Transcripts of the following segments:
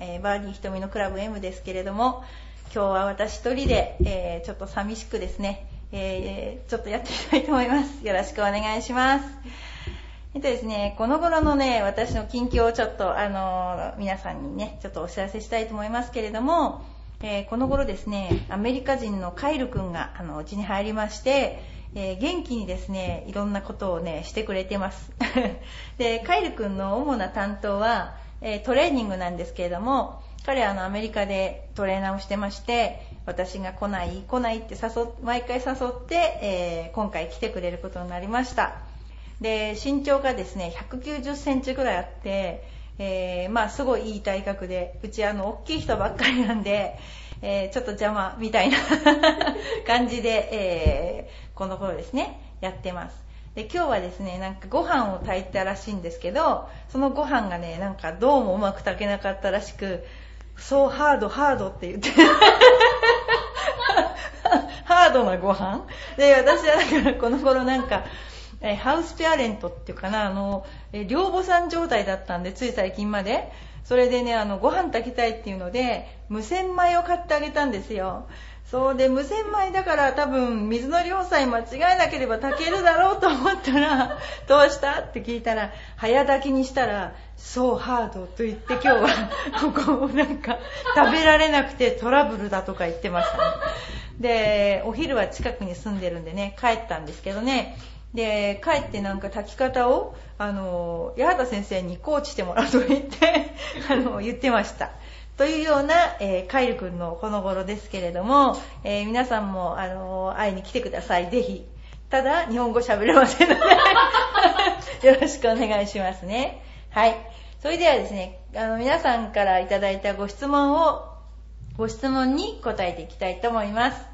えーバーディー瞳のクラブ M ですけれども、今日は私一人で、えーちょっと寂しくですね、えーちょっとやってみたいと思います。よろしくお願いします。えっとですね、この頃のね、私の近況をちょっと、あの皆さんにね、ちょっとお知らせしたいと思いますけれども、えーこの頃ですね、アメリカ人のカイルくんが、あの、うちに入りまして、えー元気にですね、いろんなことをね、してくれてます。で、カイルくんの主な担当は、えートレーニングなんですけれども、彼はあのアメリカでトレーナーをしてまして、私が来ない、来ないって誘毎回誘って、えー今回来てくれることになりました。で、身長がですね、190センチぐらいあって、えーまあすごいいい体格で、うちあの、大きい人ばっかりなんで、えーちょっと邪魔みたいな 感じで、えーこの頃ですね、やってます。で、今日はですね、なんかご飯を炊いたらしいんですけど、そのご飯がね、なんかどうもうまく炊けなかったらしく、そうハード、ハードって言って、ハードなご飯？で、私はだからこの頃なんか、えハウスペアレントっていうかな、あの、え両母さん状態だったんで、つい最近まで。それでね、あの、ご飯炊きたいっていうので、無洗米を買ってあげたんですよ。そうで、無洗米だから多分、水の量さえ間違えなければ炊けるだろうと思ったら、どうした？って聞いたら、早炊きにしたら、そうハードと言って今日は、ここをなんか、食べられなくてトラブルだとか言ってましたね。で、お昼は近くに住んでるんでね、帰ったんですけどね、で、帰ってなんか炊き方を、あの、八幡先生にコーチしてもらうと言って、あの、言ってました。というような、えーカイル君のこの頃ですけれども、えー皆さんも、あの、会いに来てください、ぜひ。ただ、日本語喋れませんので、よろしくお願いしますね。はい。それではですね、あの、皆さんからいただいたご質問を、ご質問に答えていきたいと思います。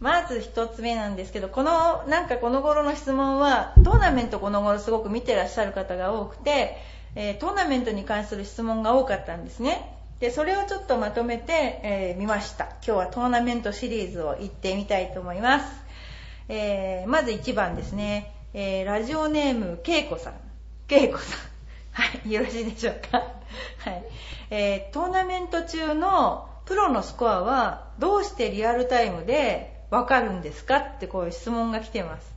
まず一つ目なんですけど、この、なんかこの頃の質問は、トーナメントこの頃すごく見てらっしゃる方が多くて、えートーナメントに関する質問が多かったんですね。で、それをちょっとまとめて、えー見ました。今日はトーナメントシリーズを行ってみたいと思います。えーまず1番ですね。えーラジオネーム、けいこさん。けいこさん。はい、よろしいでしょうか？はい。えートーナメント中のプロのスコアはどうしてリアルタイムでわかるんですかってこういう質問が来てます。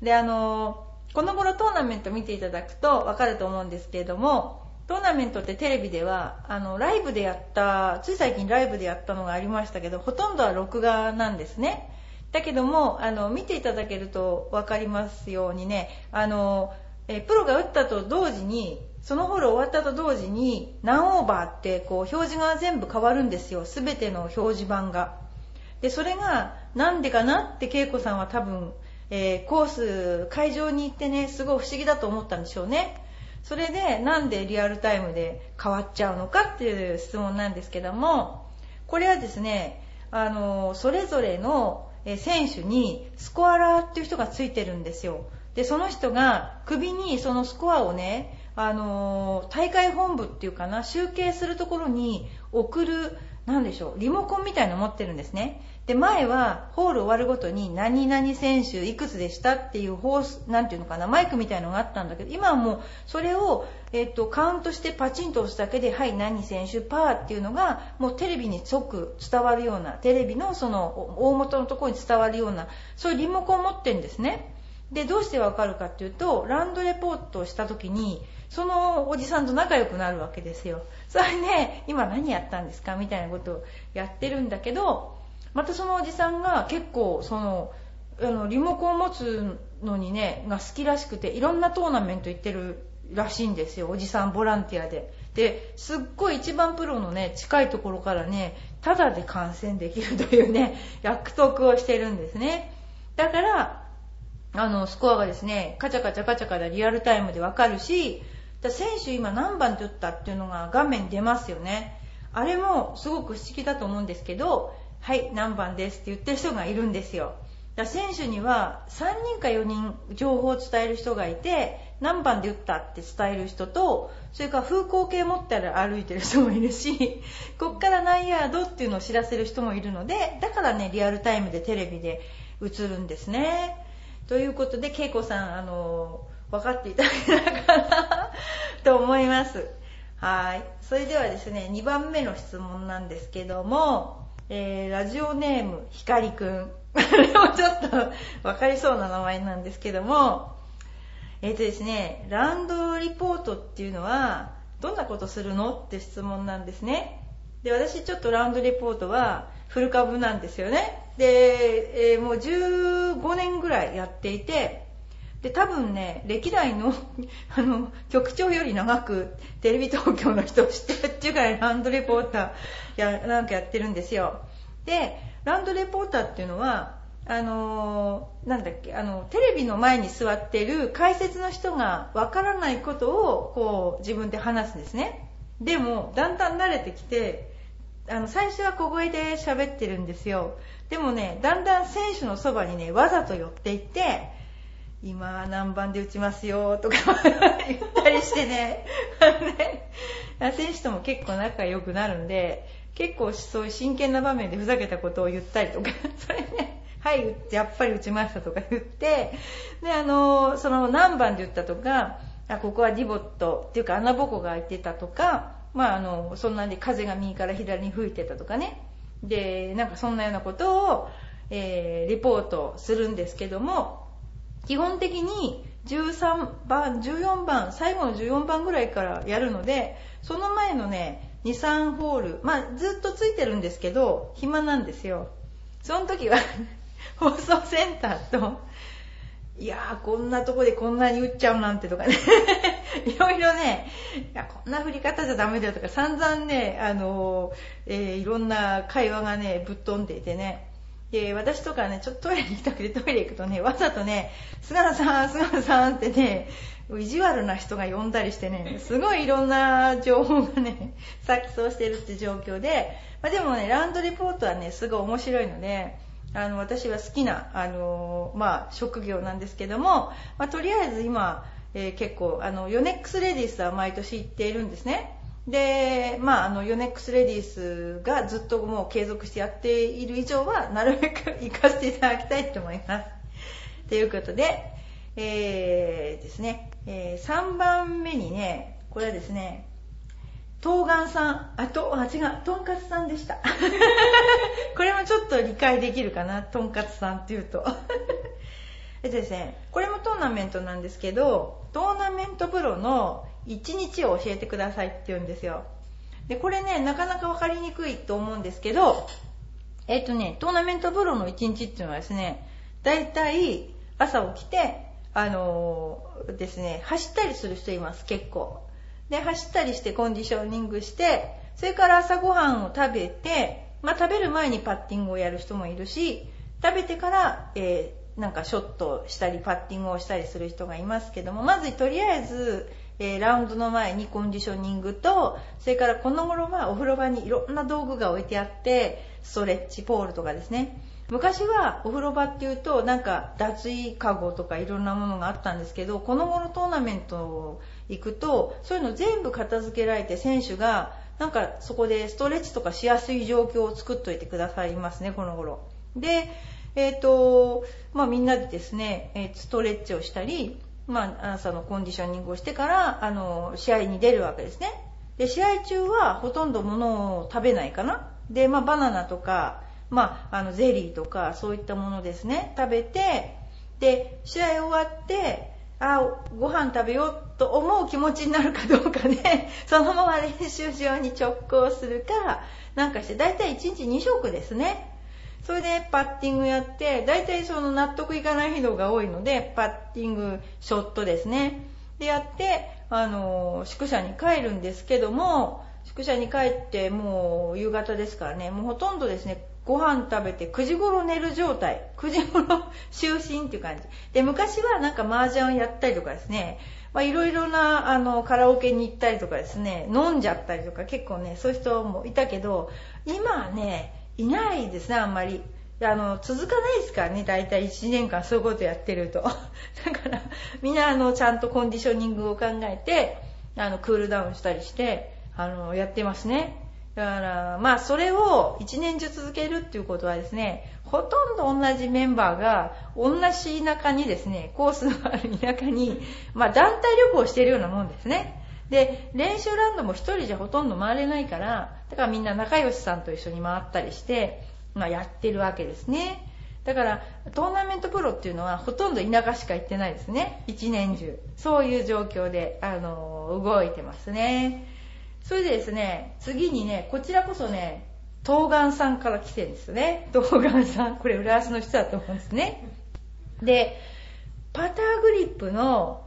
で、あのこの頃トーナメント見ていただくとわかると思うんですけれども、トーナメントってテレビでは、あの、ライブでやった、つい最近ライブでやったのがありましたけど、ほとんどは録画なんですね。だけども、あの、見ていただけるとわかりますようにね、あの、えプロが打ったと同時に、そのホール終わったと同時に、何オーバーって、こう、表示が全部変わるんですよ。すべての表示板が。で、それが、なんでかなって、恵子さんは多分、えーコース、会場に行ってね、すごい不思議だと思ったんでしょうね。それで、なんでリアルタイムで変わっちゃうのかっていう質問なんですけども、これはですね、あの、それぞれの選手にスコアラーっていう人がついてるんですよ。で、その人が首にそのスコアをね、あの大会本部っていうかな、集計するところに送る、なんでしょう、リモコンみたいの持ってるんですね。で、前はホール終わるごとに何々選手いくつでしたっていうホース、なんていうのかな、マイクみたいのがあったんだけど、今はもうそれを、えっと、カウントしてパチンと押すだけで、はい、何選手パーっていうのが、もうテレビに即伝わるような、テレビのその大元のところに伝わるような、そういうリモコンを持ってるんですね。で、どうしてわかるかっていうと、ランドレポートをした時に、そのおじさんと仲良くなるわけですよ。それで、今何やったんですかみたいなことをやってるんだけど、またそのおじさんが結構、その、あの、リモコンを持つのにね、が好きらしくて、いろんなトーナメント行ってるらしいんですよ。おじさんボランティアで。で、すっごい一番プロのね、近いところからね、タダで観戦できるというね、約束をしてるんですね。だから、あの、スコアがですね、カチャカチャカチャカチャリアルタイムでわかるし、だ選手今何番で打ったっていうのが画面に出ますよね。あれもすごく不思議だと思うんですけどはい何番ですって言ってる人がいるんですよだ選手には3人か4人情報を伝える人がいて何番で打ったって伝える人とそれから風光計持ったら歩いてる人もいるし こっから何ヤードっていうのを知らせる人もいるのでだからねリアルタイムでテレビで映るんですねということで恵子さんあの分かっていただけたかなと思います。はい。それではですね2番目の質問なんですけども、えー、ラジオネームひかりくん。これもちょっと分かりそうな名前なんですけどもえっ、ー、とですねランドリポートっていうのはどんなことするのって質問なんですね。で私ちょっとランドリポートはフル株なんですよね。で、えー、もう15年ぐらいやっていてで多分ね歴代の あの局長より長くテレビ東京の人を知ってるっていうぐらいランドリポーターやなんかやってるんですよ。でランドレポーターっていうのはあのー、なんだっけあのテレビの前に座ってる解説の人がわからないことをこう自分で話すんですね。でもだんだん慣れてきてあの最初は小声で喋ってるんですよ。でもねだんだん選手のそばにねわざと寄っていって今何番で打ちますよとか 言ったりして ね。選手とも結構仲良くなるんで結構そういう真剣な場面でふざけたことを言ったりとか。それね。はいやっぱり打ちましたとか言って。であのその何番で打ったとかあここはディボットっていうか穴ぼこが開いてたとかまああのそんなんで風が右から左に吹いてたとかね。でなんかそんなようなことを、えー、リポートするんですけども基本的に13番14番最後の14番ぐらいからやるのでその前のね23ホール、まあ、ずっとついてるんですけど暇なんですよ。その時は 放送センターといやーこんなとこでこんなに打っちゃうなんてとかね。いろいろねいやこんな振り方じゃダメだよとか散々ねあのー、えー、いろんな会話がねぶっ飛んでいてね。で私とかねちょっとトイレに行きたくてトイレ行くとねわざとね菅野さん菅野さんってね意地悪な人が呼んだりしてね、すごいいろんな情報がね、錯綜してるって状況で、まあ、でもね、ランドリポートはね、すごい面白いので、あの、私は好きな、あの、まあ、職業なんですけども、まあ、とりあえず今、えー、結構、あの、ヨネックスレディスは毎年行っているんですね。で、まあ、あの、ヨネックスレディースがずっともう継続してやっている以上は、なるべく行かせていただきたいと思います。ということで、えー、ですね、えー、3番目にね、これはですね、冬瓜さん、あ、と、あ、違う、とんかつさんでした。これもちょっと理解できるかな、とんかつさんっていうと。えっとですね、これもトーナメントなんですけど、トーナメントプロの1日を教えてくださいって言うんですよ。で、これね、なかなか分かりにくいと思うんですけど、えっとね、トーナメントプロの1日っていうのはですね、だいたい朝起きて、あのー、ですね、走ったりする人います、結構。で、走ったりしてコンディショニングして、それから朝ごはんを食べて、まあ、食べる前にパッティングをやる人もいるし、食べてから、えー、なんかショットしたりパッティングをしたりする人がいますけども、まずとりあえず、えー、ラウンドの前にコンディショニングと、それからこの頃はお風呂場にいろんな道具が置いてあって、ストレッチポールとかですね、昔はお風呂場っていうとなんか脱衣かごとかいろんなものがあったんですけどこの頃トーナメント行くとそういうの全部片付けられて選手がなんかそこでストレッチとかしやすい状況を作っといてくださいますねこの頃。でえっ、ー、とまあみんなでですね、ストレッチをしたりまあ朝のコンディショニングをしてからあの試合に出るわけですね。で試合中はほとんど物を食べないかな。でまあバナナとかまあ、あのゼリーとかそういったものですね。食べてで試合終わってあご飯食べようと思う気持ちになるかどうかね。そのまま練習場に直行するかなんかして大体1日2食ですね。それでパッティングやって大体その納得いかない人が多いのでパッティングショットですね。でやってあの宿舎に帰るんですけども宿舎に帰ってもう夕方ですからね。もうほとんどですねご飯食べて9時頃寝る状態。9時頃 就寝っていう感じ。で昔はなんか麻雀やったりとかですね。まあ、いろいろなあのカラオケに行ったりとかですね。飲んじゃったりとか結構ねそういう人もいたけど今はねいないですねあんまり。あの続かないですからね大体1年間そういうことやってると。だからみんなあのちゃんとコンディショニングを考えてあのクールダウンしたりしてあのやってますね。だからまあそれを1年中続けるっていうことはですねほとんど同じメンバーが同じ田舎にですねコースのある田舎に、まあ、団体旅行してるようなもんですね。で練習ランドも1人じゃほとんど回れないからだからみんな仲良しさんと一緒に回ったりしてまあ、やってるわけですね。だからトーナメントプロっていうのはほとんど田舎しか行ってないですね。一年中。そういう状況であの動いてますね。それでですね次にねこちらこそね東岸さんから来てるんですよね。東岸さん。これ浦安の人だと思うんですね。でパターグリップの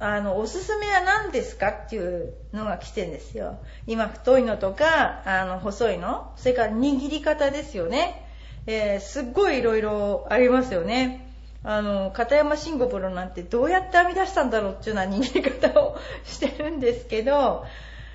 あのおすすめは何ですかっていうのが来てんですよ。今太いのとかあの細いの。それから握り方ですよね、えー、すっごい色々ありますよね。あの片山慎吾プロなんてどうやって編み出したんだろうっていうような握り方をしてるんですけど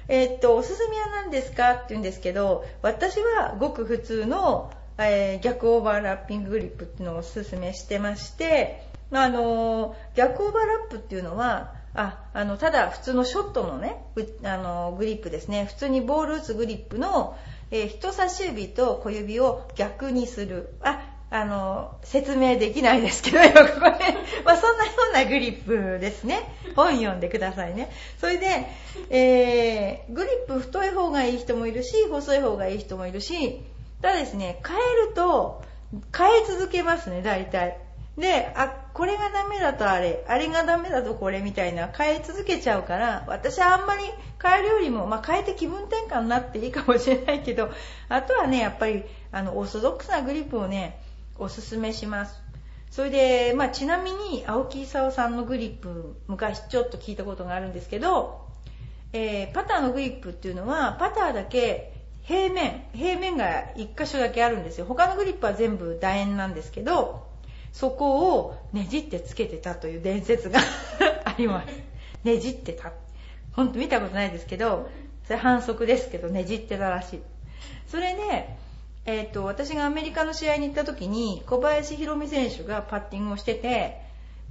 えー、っとおすすめは何ですかって言うんですけど私はごく普通の、えー、逆オーバーラッピンググリップっていうのをおすすめしてましてあの逆オーバーラップっていうのはああのただ普通のショットのねあのグリップですね。普通にボール打つグリップの、えー、人差し指と小指を逆にする。ああの説明できないですけどここね、まあ、そんなようなグリップですね。本読んでくださいね。それで、えー、グリップ太い方がいい人もいるし細い方がいい人もいるしただですね変えると変え続けますね大体。であこれがダメだとあれあれがダメだとこれみたいな変え続けちゃうから私はあんまり変えるよりも、まあ、変えて気分転換になっていいかもしれないけどあとはねやっぱりあのオーソドックスなグリップをねおすすめします。それで、まあ、ちなみに青木功さんのグリップ昔ちょっと聞いたことがあるんですけど、えー、パターのグリップっていうのはパターだけ平面平面が1箇所だけあるんですよ。他のグリップは全部楕円なんですけどそこをねじってつけてたという伝説が あります。ねじってた。ほんと見たことないですけどそれ反則ですけどねじってたらしい。それで、えーと、私がアメリカの試合に行った時に小林宏美選手がパッティングをしてて、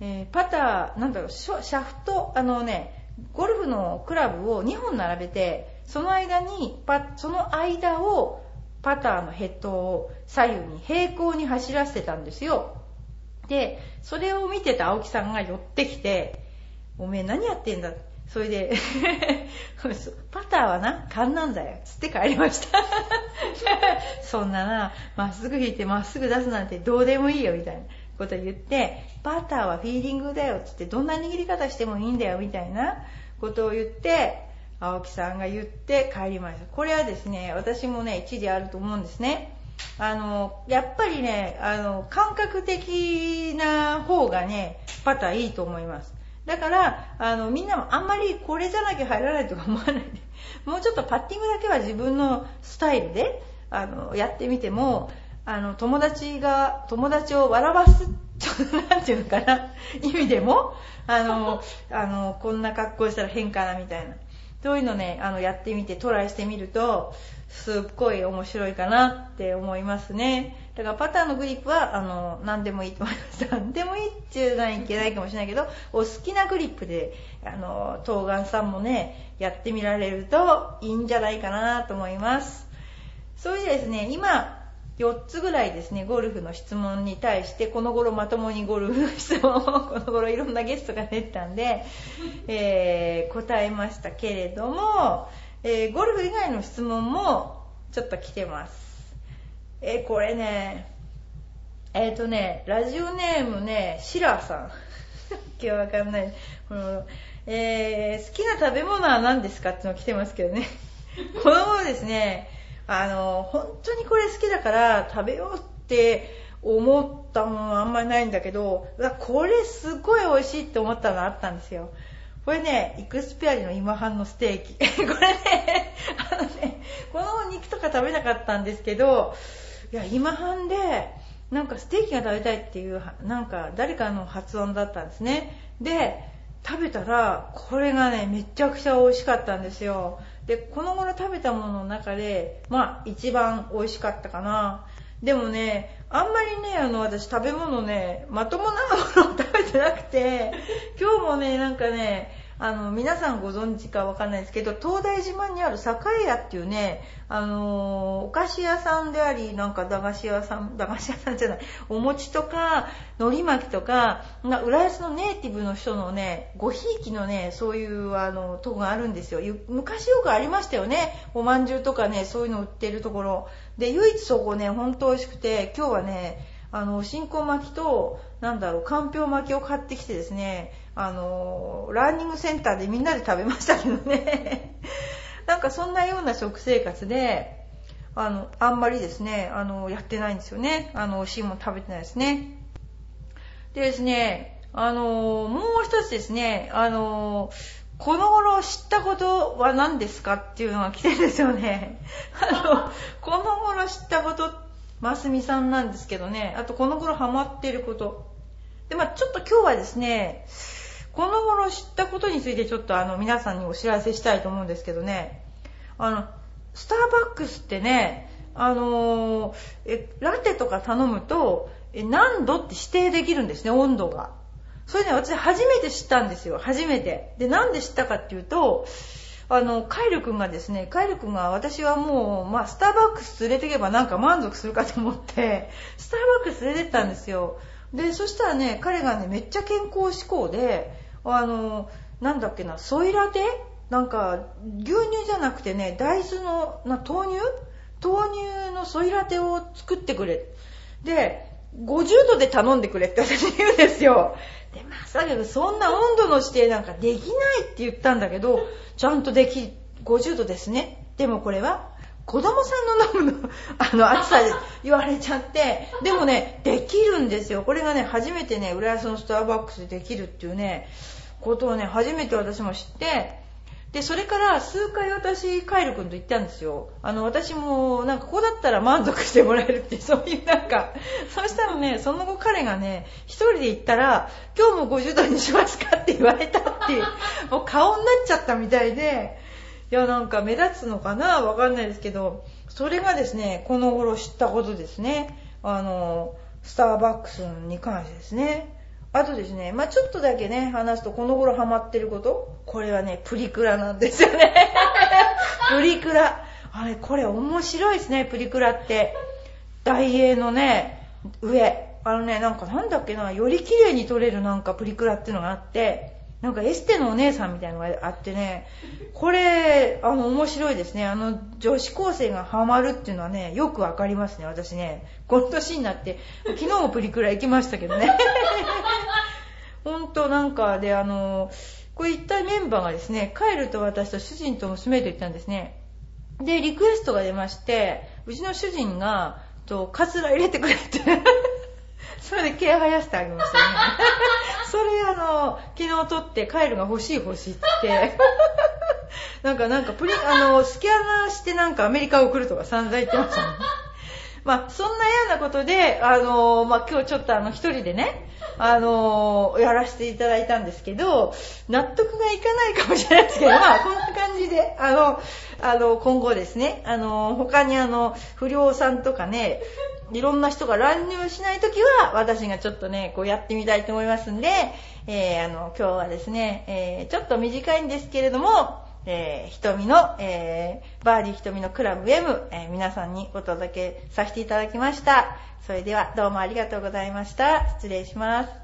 えー、パターなんだろうシャフトあのねゴルフのクラブを2本並べてその間にパその間をパターのヘッドを左右に平行に走らせてたんですよ。で、それを見てた青木さんが寄ってきて、おめえ何やってんだ？それでパターはな、勘なんだよ。つって帰りました そんなな、まっすぐ引いてまっすぐ出すなんてどうでもいいよ、みたいなこと言って、パターはフィーリングだよ、つってどんな握り方してもいいんだよ、みたいなことを言って、青木さんが言って帰りました。これはですね、私もね、一理あると思うんですね。あのやっぱりねあの感覚的な方がねパターいいと思います。だからあのみんなもあんまりこれじゃなきゃ入らないとか思わないで。もうちょっとパッティングだけは自分のスタイルであのやってみてもあの友達が友達を笑わす なんていうのかな意味でもあの あのこんな格好したら変かなみたいな。そういうのねあのやってみてトライしてみるとすっごい面白いかなって思いますね。だからパターのグリップは、あの、何でもいいと思います。何でもいいっていうのはいけないかもしれないけど、お好きなグリップで、あの、東岸さんもね、やってみられるといいんじゃないかなと思います。それでですね、今、4つぐらいですね、ゴルフの質問に対して、この頃まともにゴルフの質問を、この頃いろんなゲストが出てたんで、えー、答えましたけれども、えー、ゴルフ以外の質問もちょっと来てます。えー、これね、えっ、ー、とね、ラジオネームね、シラーさん。今日わかんない。このえー、好きな食べ物は何ですかっての来てますけどね。この頃ですね、あの、本当にこれ好きだから食べようって思ったものはあんまりないんだけど、これすごい美味しいって思ったのあったんですよ。これね、イクスピアリの今半のステーキ。これね、あのね、この肉とか食べなかったんですけど、いや今半でなんかステーキが食べたいっていうなんか誰かの発音だったんですね。で食べたらこれがねめちゃくちゃ美味しかったんですよ。でこの頃食べたものの中でまあ一番美味しかったかな。でもねあんまりねあの私食べ物ねまともなものを食べてなくて 今日もねなんかねあの皆さんご存知かわかんないですけど東大島にある栄屋っていうねあのお菓子屋さんでありなんか駄菓子屋さん駄菓子屋さんじゃないお餅とか海苔巻きとか浦安のネイティブの人のねごひいきのねそういうあのとこがあるんですよ。昔よくありましたよね。おまんじゅうとかねそういうの売ってるところ。で唯一そこね本当美味しくて今日はねあの新婚巻きとなんだろうかんぴょう巻きを買ってきてですねあのランニングセンターでみんなで食べましたけどね。なんかそんなような食生活であのあんまりですねあのやってないんですよね。あの美味しいもの食べてないですね。でですねあのもう一つですねあのこの頃知ったことは何ですかっていうのが来てるんですよね。あの、この頃知ったことっ、ますみさんなんですけどね、あとこの頃ハマっていること。で、まあちょっと今日はですね、この頃知ったことについてちょっとあの皆さんにお知らせしたいと思うんですけどね。あのスターバックスってねあのー、えラテとか頼むとえ何度って指定できるんですね温度が。それね私初めて知ったんですよ。初めて。でなんで知ったかっていうとあのカイル君がですねカイル君が私はもう、まあ、スターバックス連れてけばなんか満足するかと思って スターバックス連れてったんですよ。でそしたらね彼がねめっちゃ健康志向であのなんだっけなソイラテ？なんか牛乳じゃなくてね大豆のな豆乳？豆乳のソイラテを作ってくれ。で50度で頼んでくれって私言うんですよ。でまさかそんな温度の指定なんかできないって言ったんだけどちゃんとでき50度ですね。でもこれは子供さんの飲むの あの暑さで言われちゃってでもねできるんですよ。これがね初めてね浦安のスターバックスでできるっていうねことをね初めて私も知ってでそれから数回私カイル君と言ったんですよ。あの私もなんかこうだったら満足してもらえるって そういうなんかそしたらねその後彼がね一人で行ったら今日も50度にしますかって言われたっていう もう顔になっちゃったみたいでいやなんか目立つのかな？わかんないですけどそれがですねこの頃知ったことですね。あのスターバックスに関してですねあとですね、まあちょっとだけね、話すとこの頃ハマってること。これはね、プリクラなんですよね。プリクラ。あれ、これ面白いですね、プリクラって。大英のね、上。あのね、なんかなんだっけな、より綺麗に撮れるなんかプリクラっていうのがあって、なんかエステのお姉さんみたいなのがあってね、これ、あの、面白いですね。あの、女子高生がハマるっていうのはね、よくわかりますね、私ね。この年になって、昨日もプリクラ行きましたけどね。ほんとなんかで、あの、これ一体メンバーがですね、帰ると私と主人と娘と行ったんですね。で、リクエストが出まして、うちの主人が、と、カツラ入れてくれって。それで毛生やしてあげましたね。それあの、昨日撮ってカエルが欲しい欲しいって なんかなんかプリ、あの、スキャナーしてなんかアメリカ送るとか散々言ってましたね。まあ、そんなようなことで、あの、まあ、今日ちょっとあの、一人でね、あの、やらせていただいたんですけど、納得がいかないかもしれないですけど、まあ、こんな感じで、あの、あの、今後ですね、あの、他にあの、不良さんとかね、いろんな人が乱入しないときは、私がちょっとね、こうやってみたいと思いますんで、えー、あの、今日はですね、えー、ちょっと短いんですけれども、えー、瞳の、えー、バーディー瞳のクラブ M、えー、皆さんにお届けさせていただきました。それではどうもありがとうございました。失礼します。